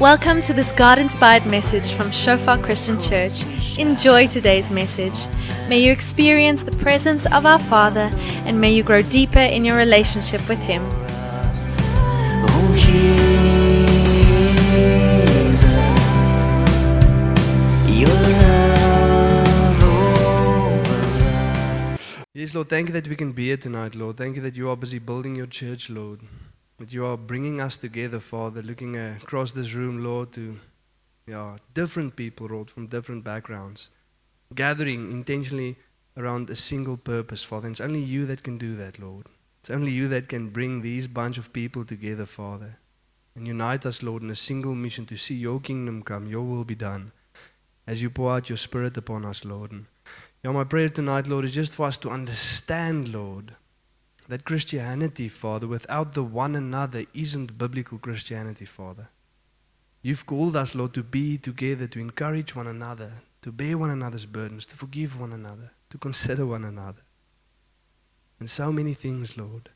Welcome to this God inspired message from Shofar Christian Church. Enjoy today's message. May you experience the presence of our Father and may you grow deeper in your relationship with Him. Yes, Lord, thank you that we can be here tonight, Lord. Thank you that you are busy building your church, Lord. That you are bringing us together, Father, looking across this room, Lord, to yeah, different people, Lord, from different backgrounds, gathering intentionally around a single purpose, Father. And it's only you that can do that, Lord. It's only you that can bring these bunch of people together, Father, and unite us, Lord, in a single mission to see your kingdom come, your will be done, as you pour out your Spirit upon us, Lord. And yeah, my prayer tonight, Lord, is just for us to understand, Lord, that Christianity, Father, without the one another isn't biblical Christianity, Father. You've called us, Lord, to be together, to encourage one another, to bear one another's burdens, to forgive one another, to consider one another. And so many things, Lord.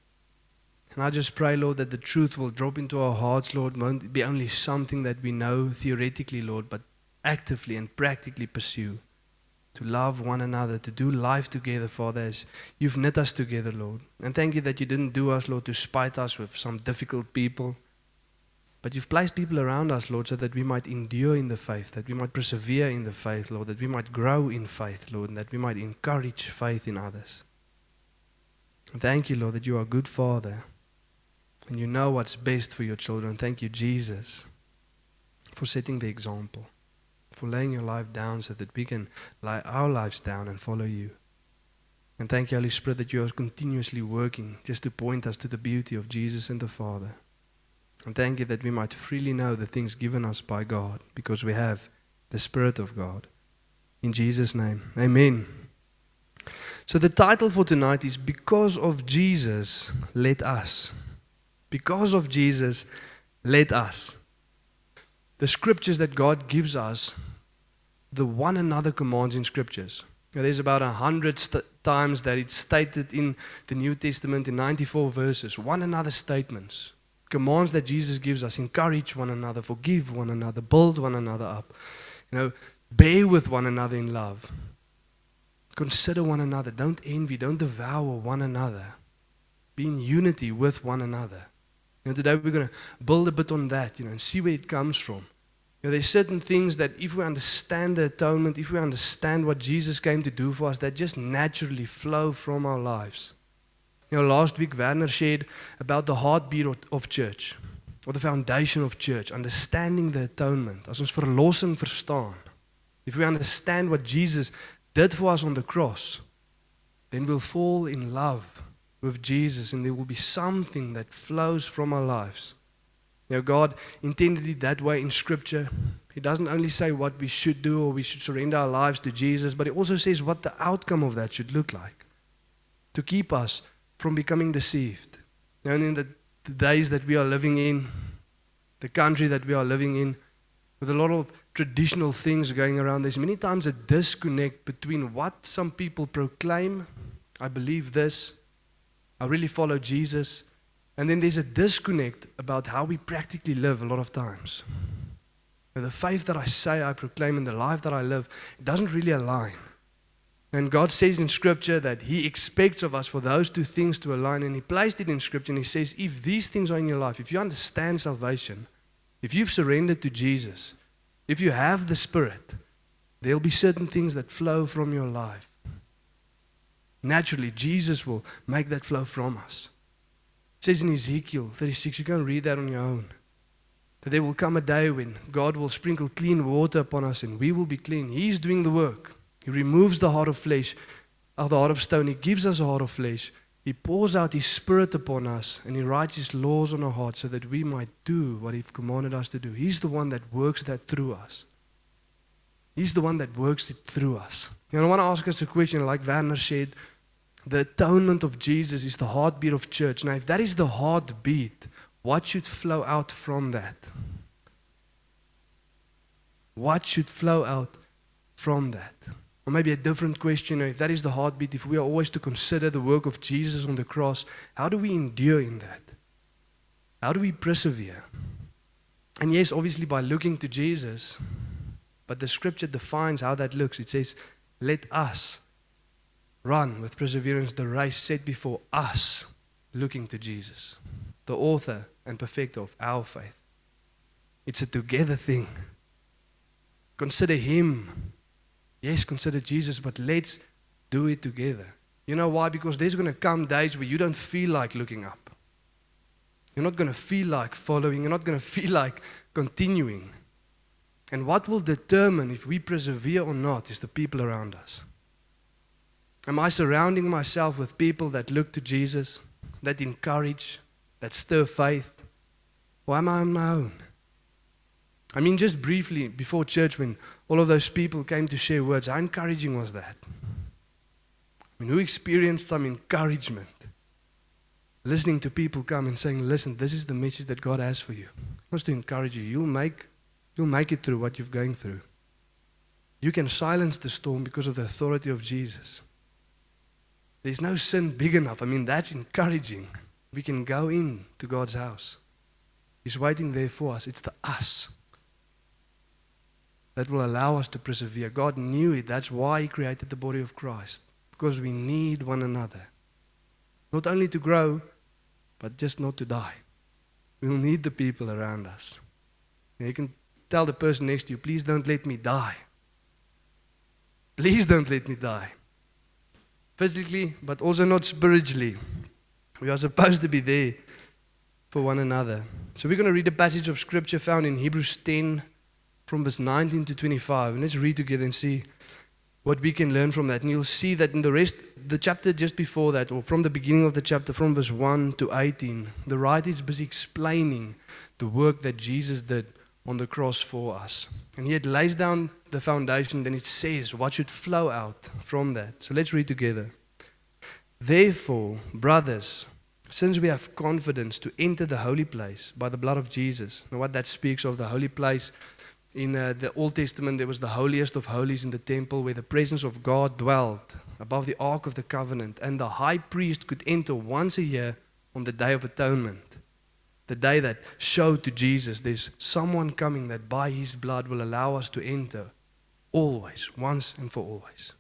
And I just pray, Lord, that the truth will drop into our hearts, Lord, won't be only something that we know theoretically, Lord, but actively and practically pursue to love one another, to do life together, Father, as you've knit us together, Lord. And thank you that you didn't do us, Lord, to spite us with some difficult people. But you've placed people around us, Lord, so that we might endure in the faith, that we might persevere in the faith, Lord, that we might grow in faith, Lord, and that we might encourage faith in others. Thank you, Lord, that you are a good Father and you know what's best for your children. Thank you, Jesus, for setting the example for laying your life down so that we can lay our lives down and follow you. And thank you, Holy Spirit, that you are continuously working just to point us to the beauty of Jesus and the Father. And thank you that we might freely know the things given us by God because we have the Spirit of God. In Jesus' name, amen. So the title for tonight is Because of Jesus, Let Us. Because of Jesus, Let Us the scriptures that God gives us, the one another commands in scriptures. Now, there's about a hundred st- times that it's stated in the New Testament in 94 verses, one another statements, commands that Jesus gives us, encourage one another, forgive one another, build one another up, you know, bear with one another in love, consider one another, don't envy, don't devour one another, be in unity with one another. You know, today we're going to build a bit on that, you know, and see where it comes from. Know, there's certain things that if we understand the atonement, if we understand what Jesus came to do for us, that just naturally flow from our lives. You know, last week Werner shared about the heartbeat of, of church, or the foundation of church, understanding the atonement. As ons verlossing verstaan, if we understand what Jesus did for us on the cross, then we'll fall in love with Jesus, and there will be something that flows from our lives. Know, God intended it that way in Scripture. He doesn't only say what we should do or we should surrender our lives to Jesus, but He also says what the outcome of that should look like to keep us from becoming deceived. And in the, the days that we are living in, the country that we are living in, with a lot of traditional things going around, there's many times a disconnect between what some people proclaim, I believe this, I really follow Jesus. And then there's a disconnect about how we practically live a lot of times. And the faith that I say I proclaim and the life that I live, doesn't really align. And God says in Scripture that He expects of us for those two things to align. And He placed it in Scripture and He says, if these things are in your life, if you understand salvation, if you've surrendered to Jesus, if you have the Spirit, there'll be certain things that flow from your life naturally, Jesus will make that flow from us. It says in Ezekiel 36, you can read that on your own, that there will come a day when God will sprinkle clean water upon us and we will be clean. He's doing the work. He removes the heart of flesh, of the heart of stone. He gives us a heart of flesh. He pours out His Spirit upon us and He writes His laws on our hearts so that we might do what He's commanded us to do. He's the one that works that through us. He's the one that works it through us. And I want to ask us a question, like Werner said, the atonement of Jesus is the heartbeat of church. Now, if that is the heartbeat, what should flow out from that? What should flow out from that? Or maybe a different question if that is the heartbeat, if we are always to consider the work of Jesus on the cross, how do we endure in that? How do we persevere? And yes, obviously by looking to Jesus, but the scripture defines how that looks. It says, Let us run with perseverance the race set before us, looking to Jesus, the author and perfecter of our faith. It's a together thing. Consider Him. Yes, consider Jesus, but let's do it together. You know why? Because there's going to come days where you don't feel like looking up. You're not going to feel like following. You're not going to feel like continuing. And what will determine if we persevere or not is the people around us. Am I surrounding myself with people that look to Jesus, that encourage, that stir faith? Or am I on my own? I mean, just briefly before church, when all of those people came to share words, how encouraging was that? I mean, who experienced some encouragement? Listening to people come and saying, Listen, this is the message that God has for you. He wants to encourage you. You'll make, you'll make it through what you're going through. You can silence the storm because of the authority of Jesus. There's no sin big enough. I mean, that's encouraging. We can go in to God's house. He's waiting there for us. It's the us that will allow us to persevere. God knew it. That's why He created the body of Christ. Because we need one another. Not only to grow, but just not to die. We'll need the people around us. And you can tell the person next to you, please don't let me die. Please don't let me die. Physically, but also not spiritually. We are supposed to be there for one another. So we're going to read a passage of scripture found in Hebrews 10 from verse 19 to 25. And let's read together and see what we can learn from that. And you'll see that in the rest, the chapter just before that, or from the beginning of the chapter, from verse 1 to 18, the writer is busy explaining the work that Jesus did on the cross for us. And had lays down the foundation, then it says what should flow out from that. So let's read together. Therefore, brothers, since we have confidence to enter the holy place by the blood of Jesus, now what that speaks of the holy place in uh, the Old Testament, there was the holiest of holies in the temple where the presence of God dwelt above the Ark of the Covenant, and the high priest could enter once a year on the Day of Atonement. The day that showed to Jesus there's someone coming that by his blood will allow us to enter always, once and for always.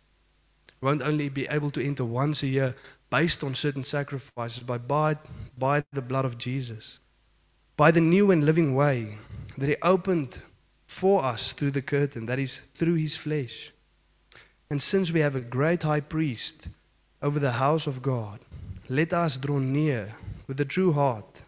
We won't only be able to enter once a year based on certain sacrifices, but by, by the blood of Jesus, by the new and living way that he opened for us through the curtain, that is, through his flesh. And since we have a great high priest over the house of God, let us draw near with a true heart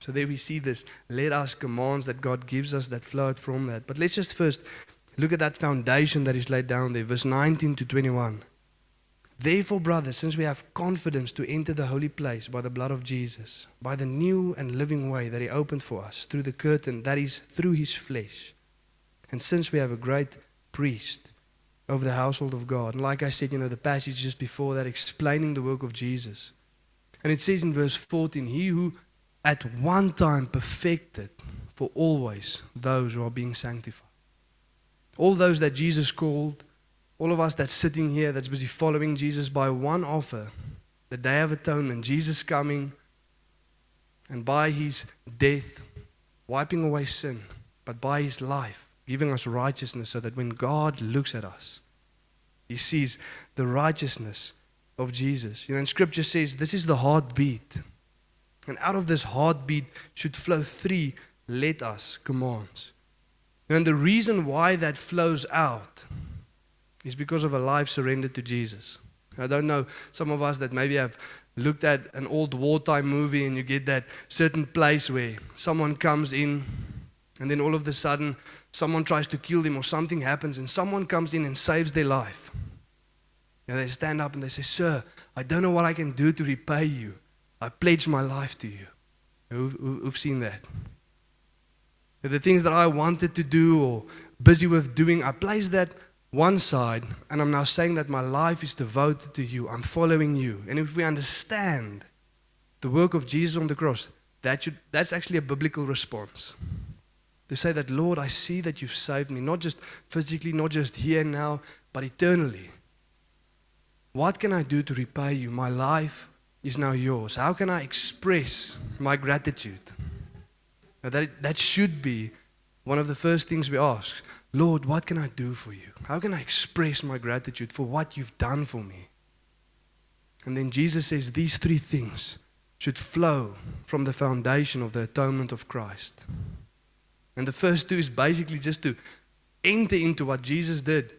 So there we see this let us commands that God gives us that flow out from that. But let's just first look at that foundation that is laid down there, verse 19 to 21. Therefore, brothers, since we have confidence to enter the holy place by the blood of Jesus, by the new and living way that He opened for us through the curtain, that is, through His flesh, and since we have a great priest over the household of God, and like I said, you know, the passage just before that explaining the work of Jesus. And it says in verse 14, He who at one time perfected for always those who are being sanctified. All those that Jesus called all of us that's sitting here that's busy following Jesus by one offer the day of atonement, Jesus coming, and by his death, wiping away sin, but by his life, giving us righteousness so that when God looks at us, he sees the righteousness of Jesus. You know, and scripture says this is the heartbeat. And out of this heartbeat should flow three let us commands. And the reason why that flows out is because of a life surrendered to Jesus. I don't know, some of us that maybe have looked at an old wartime movie and you get that certain place where someone comes in and then all of a sudden someone tries to kill them or something happens and someone comes in and saves their life. And they stand up and they say, Sir, I don't know what I can do to repay you. I pledge my life to you. Who, who've seen that? The things that I wanted to do or busy with doing, I place that one side and I'm now saying that my life is devoted to you. I'm following you. And if we understand the work of Jesus on the cross, that should, that's actually a biblical response. To say that, Lord, I see that you've saved me, not just physically, not just here and now, but eternally. What can I do to repay you? My life is now yours. How can I express my gratitude? Now that, that should be one of the first things we ask. Lord, what can I do for you? How can I express my gratitude for what you've done for me? And then Jesus says these three things should flow from the foundation of the atonement of Christ. And the first two is basically just to enter into what Jesus did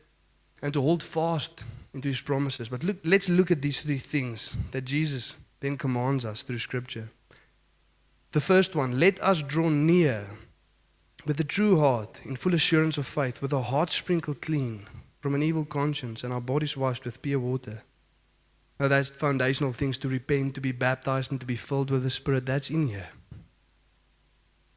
and to hold fast into his promises. But look, let's look at these three things that Jesus then commands us through Scripture. The first one let us draw near with a true heart, in full assurance of faith, with our hearts sprinkled clean from an evil conscience and our bodies washed with pure water. Now, that's foundational things to repent, to be baptized, and to be filled with the Spirit. That's in here.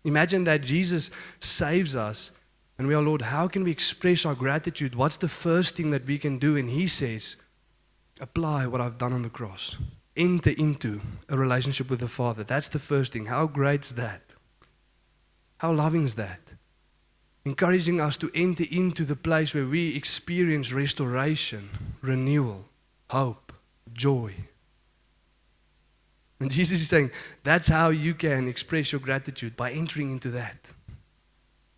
Imagine that Jesus saves us and we are, Lord, how can we express our gratitude? What's the first thing that we can do? And He says, apply what I've done on the cross. Enter into a relationship with the Father. That's the first thing. How great is that? How loving is that? Encouraging us to enter into the place where we experience restoration, renewal, hope, joy. And Jesus is saying, that's how you can express your gratitude by entering into that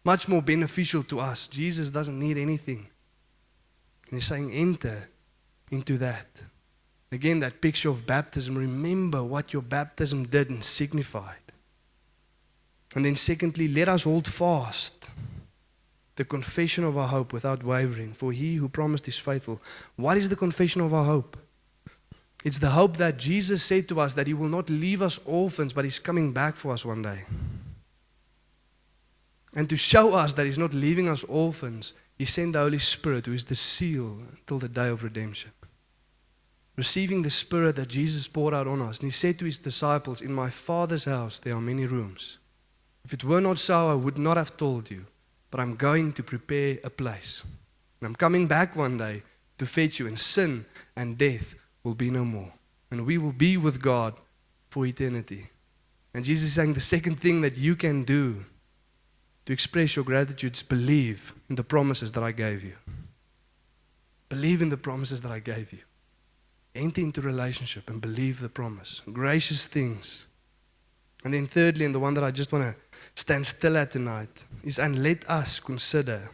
much more beneficial to us. Jesus doesn't need anything. And he's saying, enter into that. Again, that picture of baptism. Remember what your baptism did and signified. And then, secondly, let us hold fast the confession of our hope without wavering, for he who promised is faithful. What is the confession of our hope? It's the hope that Jesus said to us that he will not leave us orphans, but he's coming back for us one day. And to show us that He's not leaving us orphans, He sent the Holy Spirit, who is the seal till the day of redemption. Receiving the Spirit that Jesus poured out on us. And He said to His disciples, In my Father's house there are many rooms. If it were not so, I would not have told you. But I'm going to prepare a place. And I'm coming back one day to fetch you, and sin and death will be no more. And we will be with God for eternity. And Jesus is saying the second thing that you can do to express your gratitude believe in the promises that I gave you. Believe in the promises that I gave you. Enter into relationship and believe the promise. Gracious things. And then, thirdly, and the one that I just want to stand still at tonight, is and let us consider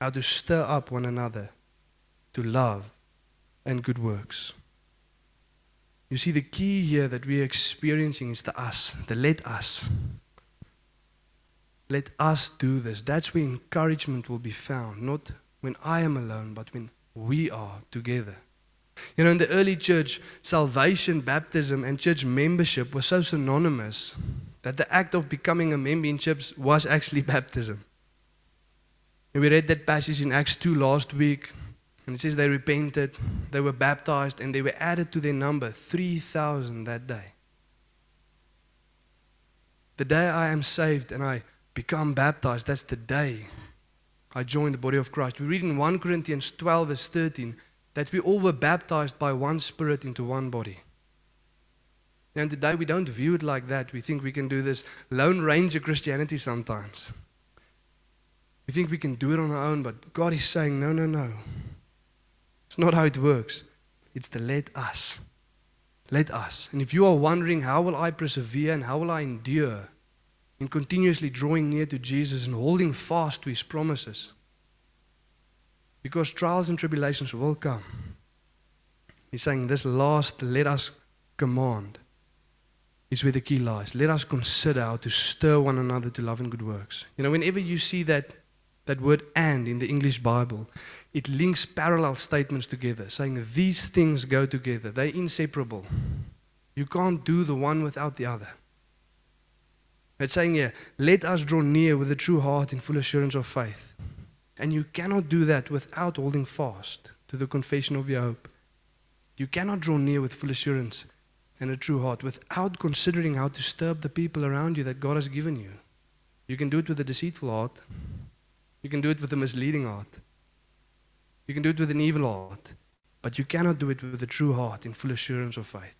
how to stir up one another to love and good works. You see, the key here that we are experiencing is the us, the let us. Let us do this. That's where encouragement will be found. Not when I am alone, but when we are together. You know, in the early church, salvation, baptism, and church membership were so synonymous that the act of becoming a member in church was actually baptism. And we read that passage in Acts 2 last week, and it says they repented, they were baptized, and they were added to their number 3,000 that day. The day I am saved and I become baptized, that's the day I joined the body of Christ. We read in 1 Corinthians 12, verse 13, that we all were baptized by one spirit into one body. And today we don't view it like that. We think we can do this Lone Ranger Christianity sometimes. We think we can do it on our own, but God is saying, no, no, no. It's not how it works. It's to let us. Let us. And if you are wondering, how will I persevere and how will I endure? In continuously drawing near to Jesus and holding fast to his promises. Because trials and tribulations will come. He's saying this last, let us command, is where the key lies. Let us consider how to stir one another to love and good works. You know, whenever you see that, that word and in the English Bible, it links parallel statements together, saying these things go together. They're inseparable. You can't do the one without the other. It's saying here, let us draw near with a true heart in full assurance of faith. And you cannot do that without holding fast to the confession of your hope. You cannot draw near with full assurance and a true heart without considering how to stir up the people around you that God has given you. You can do it with a deceitful heart. You can do it with a misleading heart. You can do it with an evil heart. But you cannot do it with a true heart in full assurance of faith.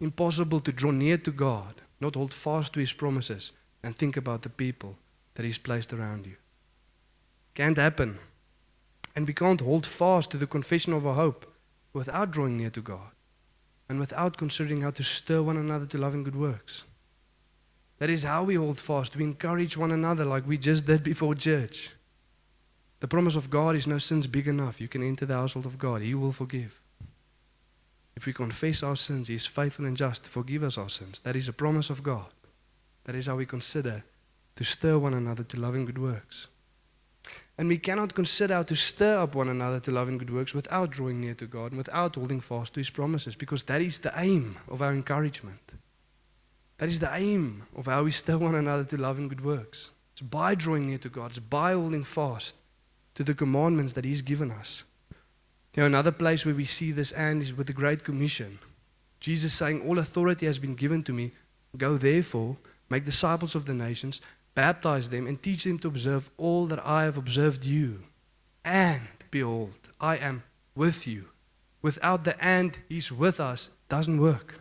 Impossible to draw near to God, not hold fast to His promises, and think about the people that He's placed around you. Can't happen. And we can't hold fast to the confession of our hope without drawing near to God and without considering how to stir one another to love and good works. That is how we hold fast. We encourage one another like we just did before church. The promise of God is no sins big enough. You can enter the household of God, He will forgive. If we confess our sins, He is faithful and just to forgive us our sins. That is a promise of God. That is how we consider to stir one another to love and good works. And we cannot consider how to stir up one another to love and good works without drawing near to God and without holding fast to His promises, because that is the aim of our encouragement. That is the aim of how we stir one another to love and good works. It's by drawing near to God, it's by holding fast to the commandments that He's given us. You know, another place where we see this and is with the Great Commission. Jesus saying, All authority has been given to me. Go therefore, make disciples of the nations, baptize them, and teach them to observe all that I have observed you. And behold, I am with you. Without the and, He's with us, doesn't work.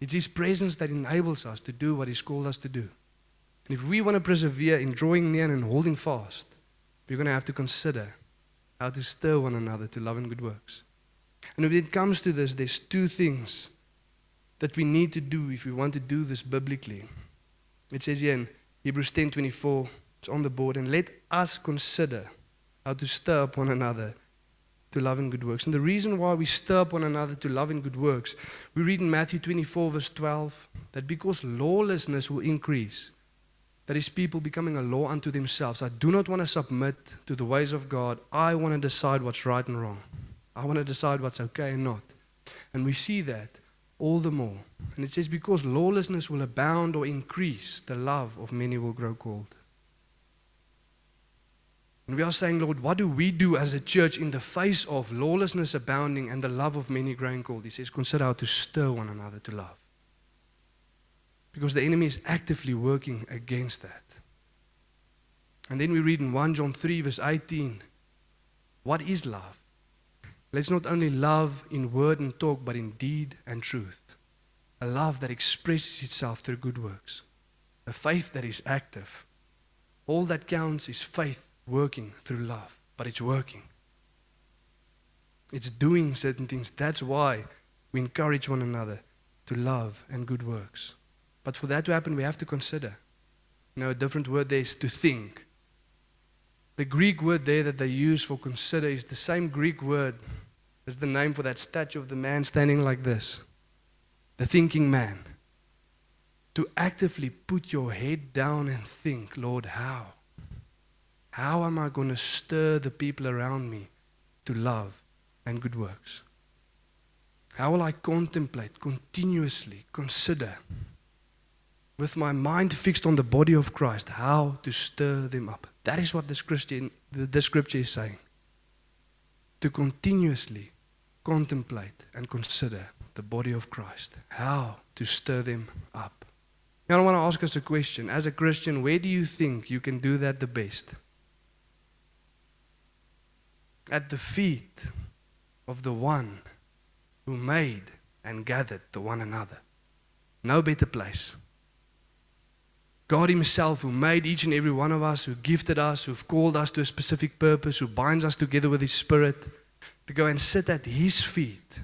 It's His presence that enables us to do what He's called us to do. And if we want to persevere in drawing near and holding fast, we're going to have to consider how to stir one another to love and good works. And when it comes to this, there's two things that we need to do if we want to do this biblically. It says here in Hebrews 10:24, it's on the board, and let us consider how to stir up one another to love and good works. And the reason why we stir up one another to love and good works, we read in Matthew 24, verse 12, that because lawlessness will increase, that is people becoming a law unto themselves. I do not want to submit to the ways of God. I want to decide what's right and wrong. I want to decide what's okay and not. And we see that all the more. And it says, because lawlessness will abound or increase, the love of many will grow cold. And we are saying, Lord, what do we do as a church in the face of lawlessness abounding and the love of many growing cold? He says, consider how to stir one another to love. Because the enemy is actively working against that. And then we read in 1 John 3, verse 18, what is love? Let's not only love in word and talk, but in deed and truth. A love that expresses itself through good works. A faith that is active. All that counts is faith working through love, but it's working. It's doing certain things. That's why we encourage one another to love and good works. But for that to happen, we have to consider. You know, a different word there is to think. The Greek word there that they use for consider is the same Greek word as the name for that statue of the man standing like this the thinking man. To actively put your head down and think, Lord, how? How am I going to stir the people around me to love and good works? How will I contemplate, continuously consider, with my mind fixed on the body of Christ, how to stir them up? That is what this, Christian, the, scripture is saying. To continuously contemplate and consider the body of Christ, how to stir them up. Now, I want to ask us a question. As a Christian, where do you think you can do that the best? At the feet of the one who made and gathered the one another. No better place. God Himself, who made each and every one of us, who gifted us, who've called us to a specific purpose, who binds us together with His Spirit, to go and sit at His feet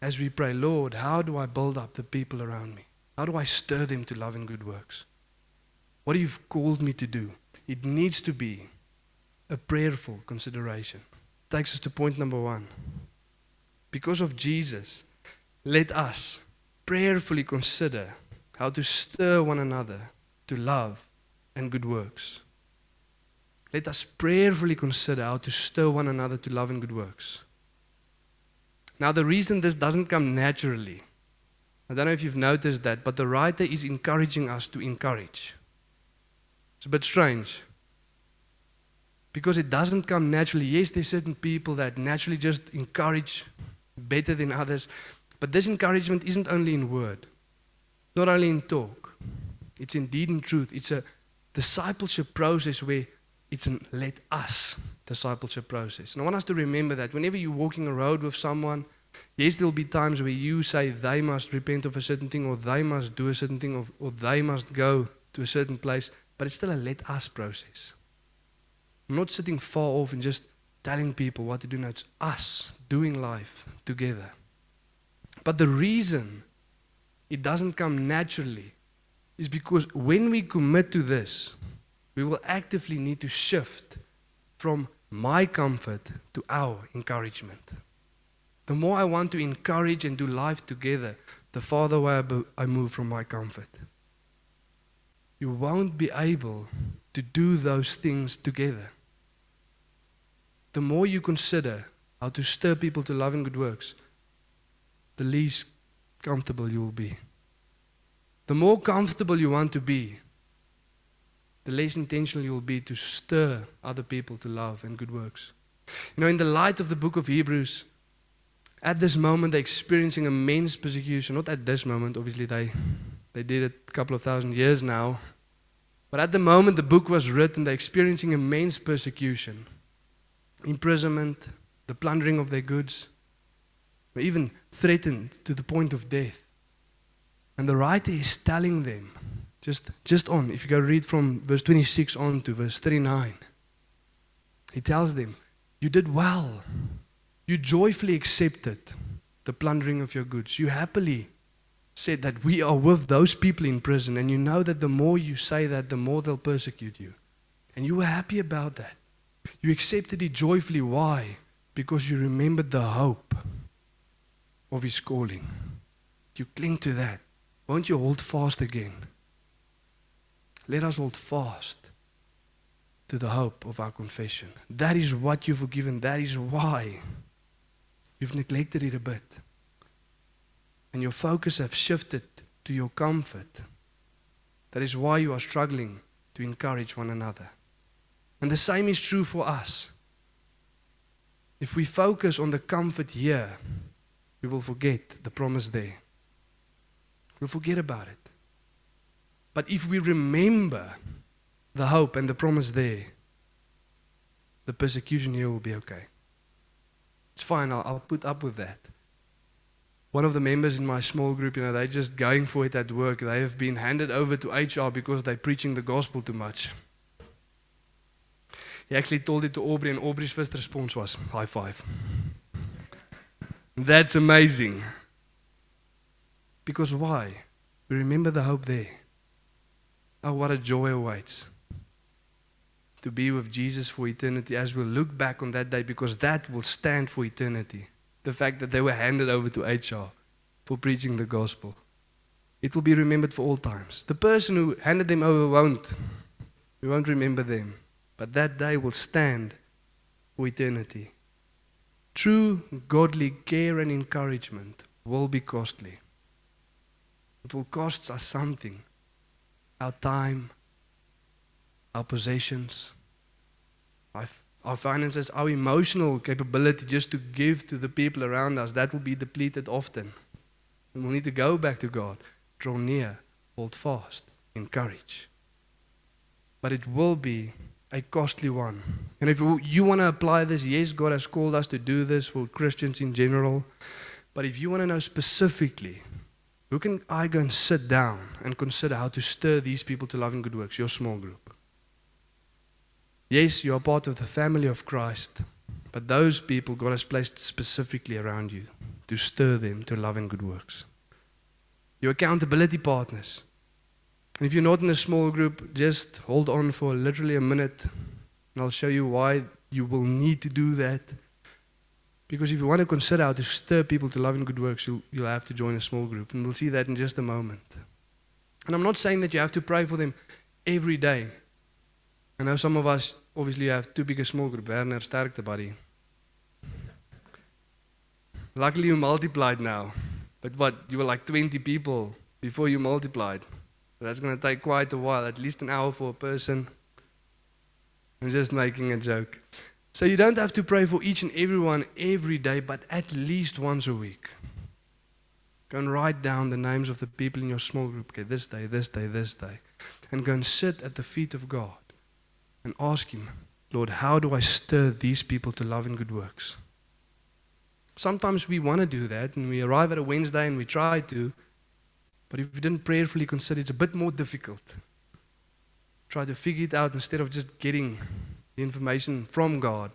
as we pray, Lord, how do I build up the people around me? How do I stir them to love and good works? What have you've called me to do, it needs to be a prayerful consideration. Takes us to point number one. Because of Jesus, let us prayerfully consider how to stir one another to love and good works. Let us prayerfully consider how to stir one another to love and good works. Now, the reason this doesn't come naturally, I don't know if you've noticed that, but the writer is encouraging us to encourage. It's a bit strange. Because it doesn't come naturally. Yes, there's certain people that naturally just encourage better than others. But this encouragement isn't only in word, not only in talk. It's indeed in truth. It's a discipleship process where it's an let us discipleship process. And I want us to remember that whenever you're walking a road with someone, yes, there'll be times where you say they must repent of a certain thing, or they must do a certain thing, or, or they must go to a certain place, but it's still a let us process. I'm not sitting far off and just telling people what to do. No, it's us doing life together. But the reason it doesn't come naturally is because when we commit to this, we will actively need to shift from my comfort to our encouragement. The more I want to encourage and do life together, the farther away I move from my comfort. You won't be able to do those things together. The more you consider how to stir people to love and good works, the least comfortable you will be. The more comfortable you want to be, the less intentional you will be to stir other people to love and good works. You know, in the light of the book of Hebrews, at this moment they're experiencing immense persecution. Not at this moment, obviously, they, they did it a couple of thousand years now. But at the moment the book was written, they're experiencing immense persecution, imprisonment, the plundering of their goods, even threatened to the point of death. And the writer is telling them, just, just on, if you go read from verse 26 on to verse 39, he tells them, You did well. You joyfully accepted the plundering of your goods. You happily said that we are with those people in prison, and you know that the more you say that, the more they'll persecute you. And you were happy about that. You accepted it joyfully. Why? Because you remembered the hope of His calling. You cling to that. Won't you hold fast again? Let us hold fast to the hope of our confession. That is what you've forgiven. That is why you've neglected it a bit. And your focus has shifted to your comfort. That is why you are struggling to encourage one another. And the same is true for us. If we focus on the comfort here, we will forget the promise there. We'll forget about it. But if we remember the hope and the promise there, the persecution here will be okay. It's fine, I'll, I'll put up with that. One of the members in my small group, you know, they're just going for it at work. They have been handed over to HR because they're preaching the gospel too much. He actually told it to Aubrey, and Aubrey's first response was, high five. That's amazing. Because why? We remember the hope there. Oh, what a joy awaits. To be with Jesus for eternity as we look back on that day, because that will stand for eternity. The fact that they were handed over to HR for preaching the gospel. It will be remembered for all times. The person who handed them over won't. We won't remember them. But that day will stand for eternity. True godly care and encouragement will be costly. It will cost us something our time, our possessions, our, finances, our emotional capability just to give to the people around us. That will be depleted often. And we'll need to go back to God, draw near, hold fast, encourage. But it will be a costly one. And if you want to apply this, yes, God has called us to do this for Christians in general. But if you want to know specifically, who can I go and sit down and consider how to stir these people to love and good works? Your small group. Yes, you are part of the family of Christ, but those people God has placed specifically around you to stir them to love and good works. Your accountability partners. And if you're not in a small group, just hold on for literally a minute, and I'll show you why you will need to do that. Because if you want to consider how to stir people to love and good works, you'll, you'll have to join a small group. And we'll see that in just a moment. And I'm not saying that you have to pray for them every day. I know some of us obviously have too big a small group. Werner, sterkte, buddy. Luckily, you multiplied now. But what? You were like 20 people before you multiplied. That's going to take quite a while, at least an hour for a person. I'm just making a joke. So you don't have to pray for each and everyone every day, but at least once a week. Go and write down the names of the people in your small group. Okay, this day, this day, this day. and go and sit at the feet of God and ask Him, Lord, how do I stir these people to love and good works? Sometimes we want to do that and we arrive at a Wednesday and we try to, but if we didn't prayerfully consider it's a bit more difficult. Try to figure it out instead of just getting the information from God,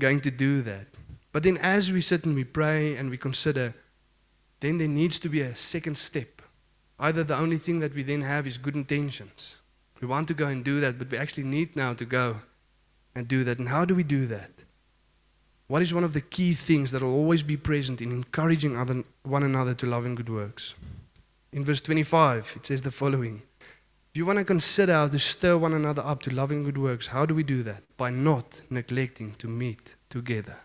going to do that. But then as we sit and we pray and we consider, then there needs to be a second step. Either the only thing that we then have is good intentions. We want to go and do that, but we actually need now to go and do that. And how do we do that? What is one of the key things that will always be present in encouraging other, one another to love and good works? In verse 25, it says the following If you want to consider how to stir one another up to loving good works, how do we do that? By not neglecting to meet together.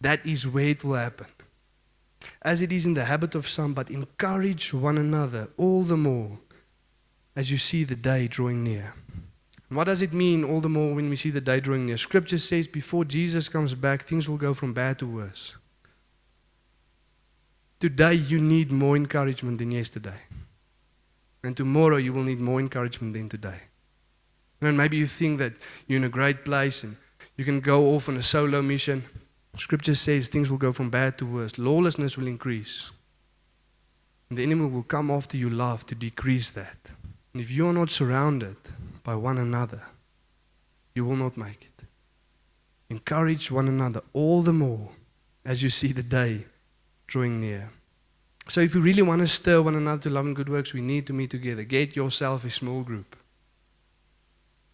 That is where it will happen. As it is in the habit of some, but encourage one another all the more as you see the day drawing near. And what does it mean all the more when we see the day drawing near? Scripture says before Jesus comes back, things will go from bad to worse. Today, you need more encouragement than yesterday. And tomorrow, you will need more encouragement than today. And maybe you think that you're in a great place and you can go off on a solo mission. Scripture says things will go from bad to worse. Lawlessness will increase. And the enemy will come after you love to decrease that. And if you are not surrounded by one another, you will not make it. Encourage one another all the more as you see the day drawing near. So, if you really want to stir one another to love and good works, we need to meet together. Get yourself a small group.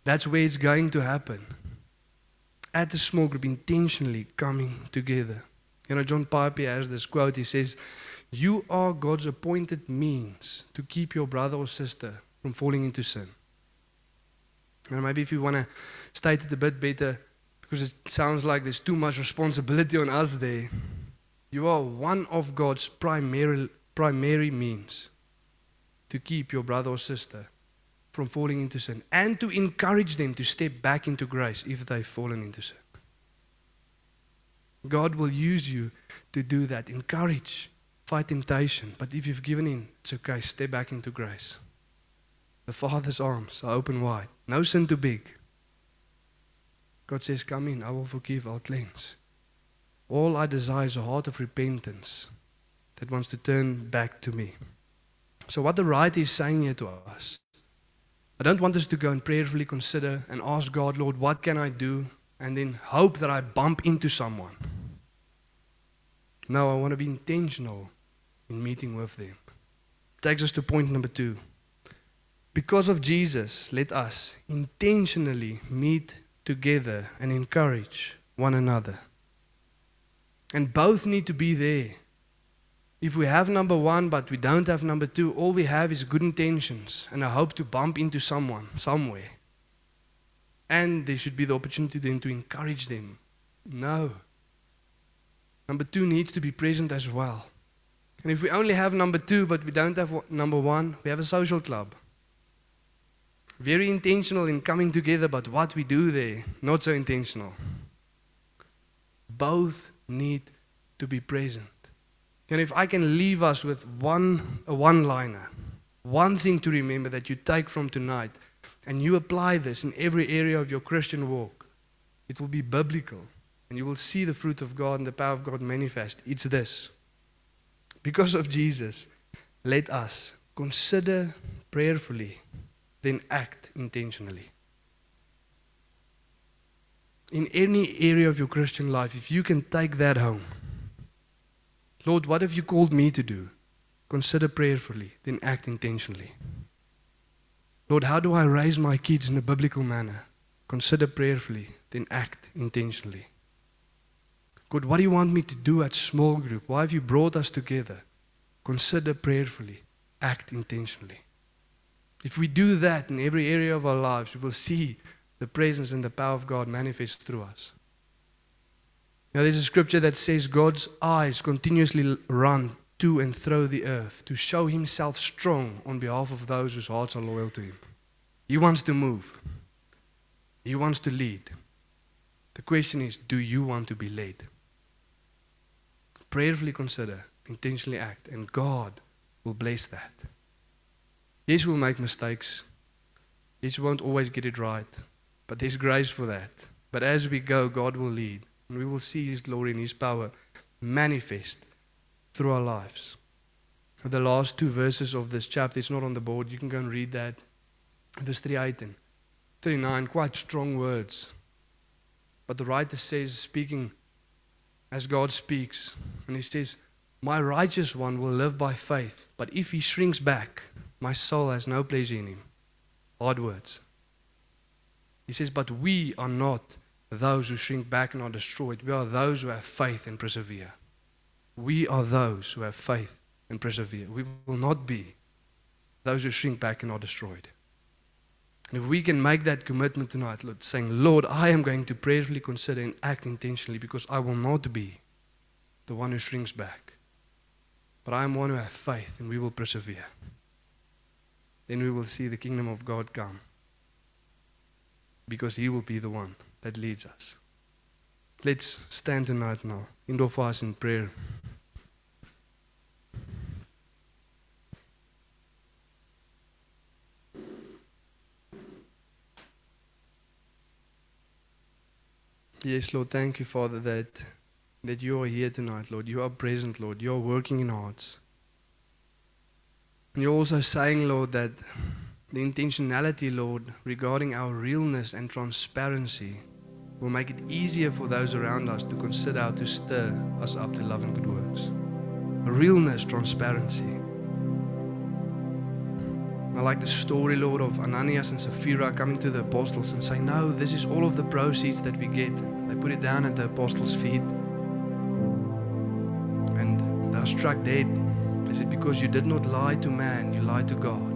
That's where it's going to happen. At the small group, intentionally coming together. You know, John Piper has this quote. He says, You are God's appointed means to keep your brother or sister from falling into sin. And maybe if you want to state it a bit better, because it sounds like there's too much responsibility on us there. You are one of God's primary, primary means to keep your brother or sister from falling into sin and to encourage them to step back into grace if they've fallen into sin. God will use you to do that. Encourage, fight temptation. But if you've given in, it's okay. Step back into grace. The Father's arms are open wide. No sin too big. God says, Come in, I will forgive, I'll cleanse. All I desire is a heart of repentance that wants to turn back to me. So, what the writer is saying here to us, I don't want us to go and prayerfully consider and ask God, Lord, what can I do? And then hope that I bump into someone. No, I want to be intentional in meeting with them. Takes us to point number two. Because of Jesus, let us intentionally meet together and encourage one another. And both need to be there. If we have number one, but we don't have number two, all we have is good intentions and a hope to bump into someone somewhere. And there should be the opportunity then to encourage them. No. Number two needs to be present as well. And if we only have number two, but we don't have number one, we have a social club. Very intentional in coming together, but what we do there, not so intentional. Both need to be present. And if I can leave us with one a one liner, one thing to remember that you take from tonight, and you apply this in every area of your Christian walk, it will be biblical. And you will see the fruit of God and the power of God manifest. It's this. Because of Jesus, let us consider prayerfully, then act intentionally. In any area of your Christian life, if you can take that home, Lord, what have you called me to do? Consider prayerfully, then act intentionally. Lord, how do I raise my kids in a biblical manner? Consider prayerfully, then act intentionally. God, what do you want me to do at small group? Why have you brought us together? Consider prayerfully, act intentionally. If we do that in every area of our lives, we will see the presence and the power of God manifest through us. Now, there's a scripture that says God's eyes continuously run to and through the earth to show himself strong on behalf of those whose hearts are loyal to him. He wants to move, he wants to lead. The question is do you want to be led? Prayerfully consider, intentionally act, and God will bless that. Yes, we'll make mistakes. Yes, we won't always get it right. But there's grace for that. But as we go, God will lead. And we will see His glory and His power manifest through our lives. The last two verses of this chapter, it's not on the board. You can go and read that. Verse 38 and 39, quite strong words. But the writer says, speaking as God speaks, and he says, My righteous one will live by faith, but if he shrinks back, my soul has no pleasure in him. Hard words. He says, But we are not those who shrink back and are destroyed. We are those who have faith and persevere. We are those who have faith and persevere. We will not be those who shrink back and are destroyed. And if we can make that commitment tonight, Lord, saying, Lord, I am going to prayerfully consider and act intentionally because I will not be the one who shrinks back. But I am one who has faith and we will persevere. Then we will see the kingdom of God come. Because He will be the one that leads us. Let's stand tonight now. End of us in prayer. Yes, Lord, thank you, Father, that, that you are here tonight, Lord. You are present, Lord. You are working in hearts. And you're also saying, Lord, that the intentionality, Lord, regarding our realness and transparency will make it easier for those around us to consider how to stir us up to love and good works. Realness, transparency. I like the story, Lord, of Ananias and Sapphira coming to the apostles and saying, No, this is all of the proceeds that we get. They put it down at the apostles' feet. And they are struck dead. They said, Because you did not lie to man, you lied to God.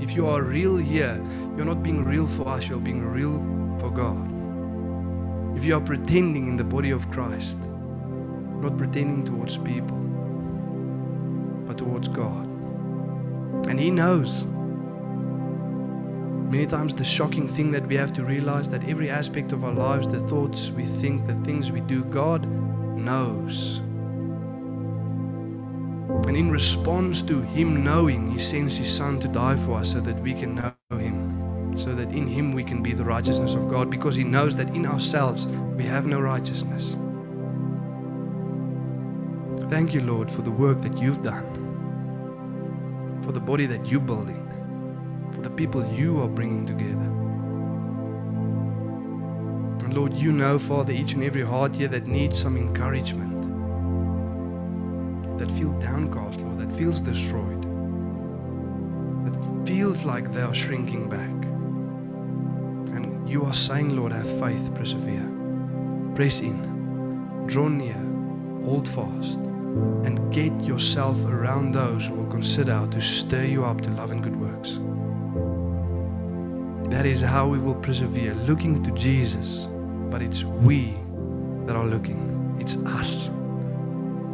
If you are real here, you're not being real for us, you're being real for God. If you are pretending in the body of Christ, not pretending towards people, but towards God. And He knows. Many times, the shocking thing that we have to realize that every aspect of our lives, the thoughts we think, the things we do, God knows. And in response to Him knowing, He sends His Son to die for us so that we can know Him, so that in Him we can be the righteousness of God, because He knows that in ourselves we have no righteousness. Thank you, Lord, for the work that you've done, for the body that you're building for the people you are bringing together. And Lord, you know, Father, each and every heart here that needs some encouragement, that feels downcast, Lord, that feels destroyed, that feels like they are shrinking back. And you are saying, Lord, have faith, persevere, press in, draw near, hold fast, and get yourself around those who will consider how to stir you up to love and good works. That is how we will persevere, looking to Jesus. But it's we that are looking, it's us.